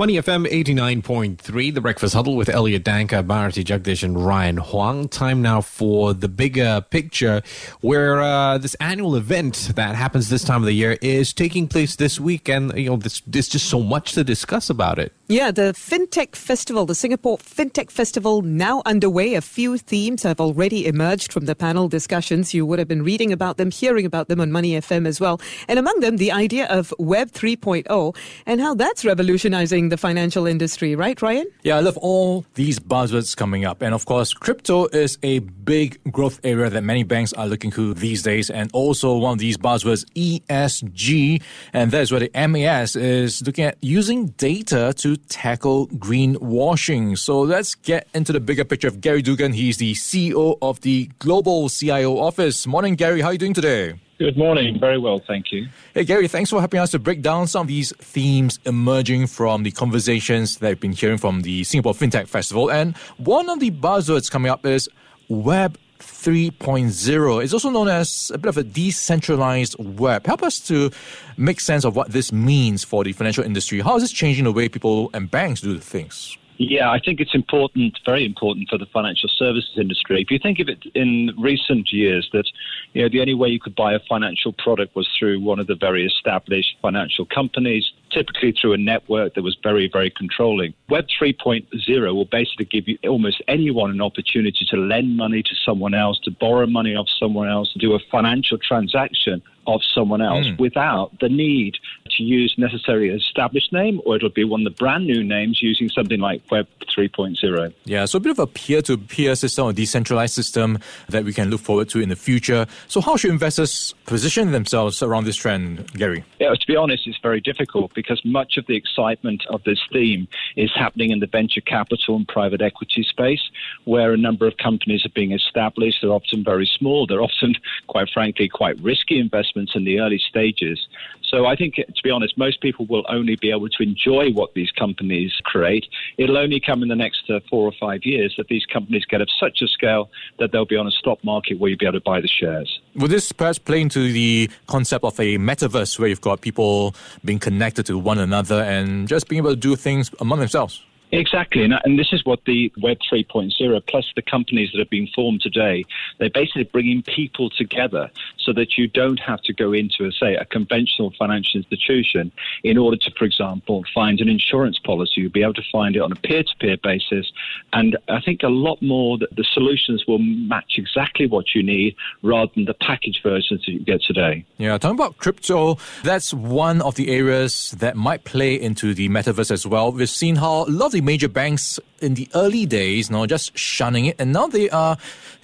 Money FM 89.3, The Breakfast Huddle with Elliot Danker, Bharati Jagdish, and Ryan Huang. Time now for the bigger picture, where uh, this annual event that happens this time of the year is taking place this week, and you know, there's, there's just so much to discuss about it. Yeah, the FinTech Festival, the Singapore FinTech Festival, now underway. A few themes have already emerged from the panel discussions. You would have been reading about them, hearing about them on Money FM as well. And among them, the idea of Web 3.0 and how that's revolutionizing the financial industry, right, Ryan? Yeah, I love all these buzzwords coming up. And of course, crypto is a big growth area that many banks are looking to these days. And also one of these buzzwords, ESG. And that is where the MAS is looking at using data to tackle greenwashing. So let's get into the bigger picture of Gary Dugan. He's the CEO of the Global CIO Office. Morning, Gary. How are you doing today? Good morning. Very well, thank you. Hey, Gary, thanks for helping us to break down some of these themes emerging from the conversations that I've been hearing from the Singapore FinTech Festival. And one of the buzzwords coming up is Web 3.0. It's also known as a bit of a decentralized web. Help us to make sense of what this means for the financial industry. How is this changing the way people and banks do things? Yeah, I think it's important, very important for the financial services industry. If you think of it in recent years, that you know the only way you could buy a financial product was through one of the very established financial companies, typically through a network that was very, very controlling. Web 3.0 will basically give you almost anyone an opportunity to lend money to someone else, to borrow money off someone else, to do a financial transaction of someone else mm. without the need to use necessarily an established name or it'll be one of the brand new names using something like Web 3.0. Yeah, so a bit of a peer to peer system, a decentralized system that we can look forward to in the future. So, how should investors position themselves around this trend, Gary? Yeah, to be honest, it's very difficult because much of the excitement of this theme is happening in the venture capital and private equity space, where a number of companies are being established. They're often very small, they're often, quite frankly, quite risky investments in the early stages. So I think, to be honest, most people will only be able to enjoy what these companies create. It'll only come in the next uh, four or five years that these companies get of such a scale that they'll be on a stock market where you'll be able to buy the shares. Would this perhaps play into the concept of a metaverse where you've got people being connected to one another and just being able to do things among themselves? Exactly, and, and, this is what the Web 3.0 plus the companies that have been formed today, they're basically bringing people together so that you don't have to go into, a, say, a conventional financial institution in order to, for example, find an insurance policy. You'll be able to find it on a peer-to-peer basis, and I think a lot more that the solutions will match exactly what you need rather than the package versions that you get today. Yeah, talking about crypto, that's one of the areas that might play into the metaverse as well. We've seen how a lot of major banks in the early days, know, just shunning it, and now they are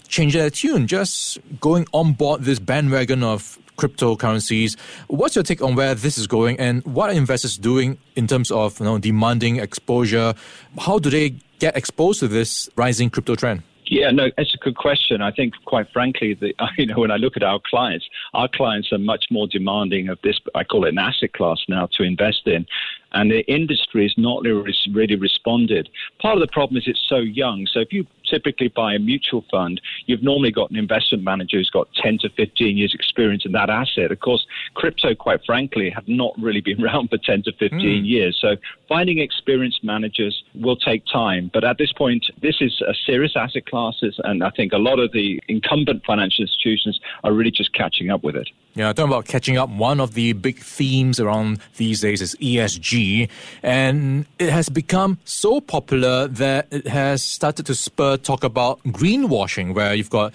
changing their tune, just going on board this bandwagon of cryptocurrencies. What's your take on where this is going, and what are investors doing in terms of you know, demanding exposure? How do they get exposed to this rising crypto trend? Yeah, no, it's a good question. I think, quite frankly, the, you know, when I look at our clients, our clients are much more demanding of this. I call it an asset class now to invest in, and the industry has not really responded. Part of the problem is it's so young. So if you typically buy a mutual fund, you've normally got an investment manager who's got 10 to 15 years experience in that asset. Of course, crypto, quite frankly, have not really been around for 10 to 15 mm. years. So finding experienced managers will take time. But at this point, this is a serious asset class, and I think a lot of the incumbent financial institutions are really just catching up with it. Yeah, talking about catching up, one of the big themes around these days is ESG, and it has become so popular that it has started to spur talk about greenwashing, where you've got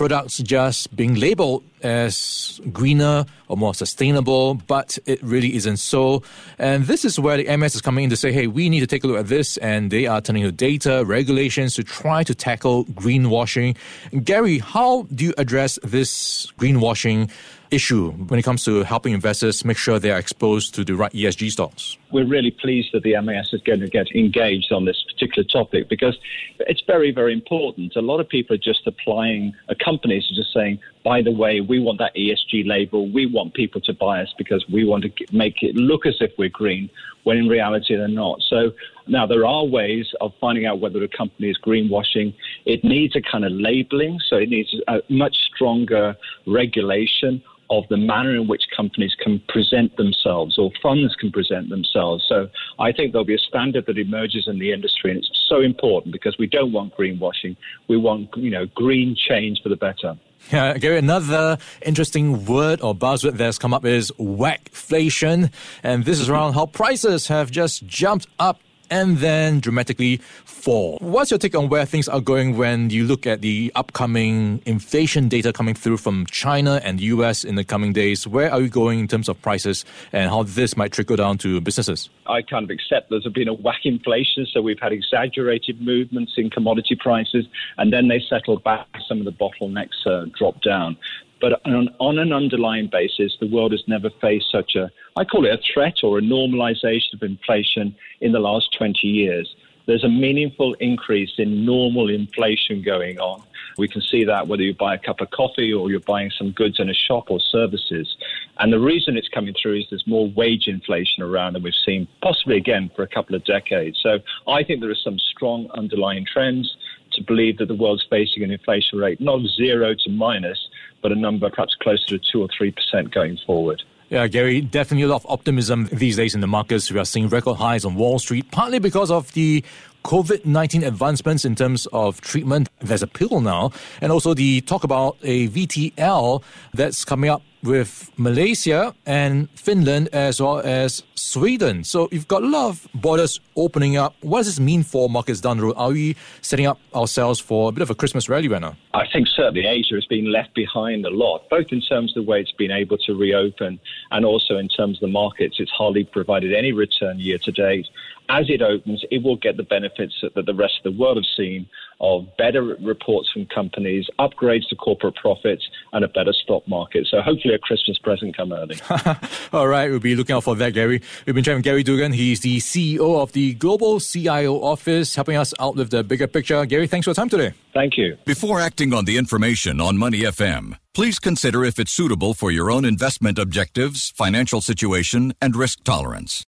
products just being labeled as greener or more sustainable, but it really isn't so. And this is where the MS is coming in to say, hey, we need to take a look at this, and they are turning to data, regulations to try to tackle greenwashing. Gary, how do you address this greenwashing? issue when it comes to helping investors make sure they are exposed to the right ESG stocks? We're really pleased that the MAS is going to get engaged on this particular topic because it's very, very important. A lot of people are just applying, uh, companies are just saying, by the way, we want that ESG label. We want people to buy us because we want to make it look as if we're green, when in reality they're not. So now there are ways of finding out whether a company is greenwashing. It needs a kind of labeling, so it needs a much stronger regulation of the manner in which companies can present themselves or funds can present themselves. So I think there'll be a standard that emerges in the industry, and it's so important because we don't want greenwashing. We want, you know, green change for the better. Yeah, Gary, another interesting word or buzzword that's come up is whackflation. And this is around how prices have just jumped up and then dramatically fall. What's your take on where things are going when you look at the upcoming inflation data coming through from China and the US in the coming days? Where are we going in terms of prices and how this might trickle down to businesses? I kind of accept there's been a whack inflation, so we've had exaggerated movements in commodity prices, and then they settle back. Some of the bottlenecks uh, drop down. But on, on, an underlying basis, the world has never faced such a, I call it a threat or a normalization of inflation in the last 20 years. There's a meaningful increase in normal inflation going on. We can see that whether you buy a cup of coffee or you're buying some goods in a shop or services. And the reason it's coming through is there's more wage inflation around than we've seen possibly again for a couple of decades. So I think there are some strong underlying trends to believe that the world's facing an inflation rate, not zero to minus, but a number perhaps closer to 2 or 3% going forward. Yeah, Gary, definitely a lot of optimism these days in the markets. We are seeing record highs on Wall Street, partly because of the COVID 19 advancements in terms of treatment. There's a pill now, and also the talk about a VTL that's coming up with Malaysia and Finland as well as Sweden. So you've got a lot of borders opening up. What does this mean for markets down the road? Are we setting up ourselves for a bit of a Christmas rally right now? I think certainly Asia has been left behind a lot, both in terms of the way it's been able to reopen and also in terms of the markets. It's hardly provided any return year to date. As it opens, it will get the benefits that the rest of the world have seen of better reports from companies, upgrades to corporate profits, and a better stock market. So hopefully a Christmas present come early. All right, we'll be looking out for that, Gary. We've been chatting with Gary Dugan. He's the CEO of the Global CIO Office, helping us out with the bigger picture. Gary, thanks for your time today. Thank you. Before acting on the information on Money FM, please consider if it's suitable for your own investment objectives, financial situation, and risk tolerance.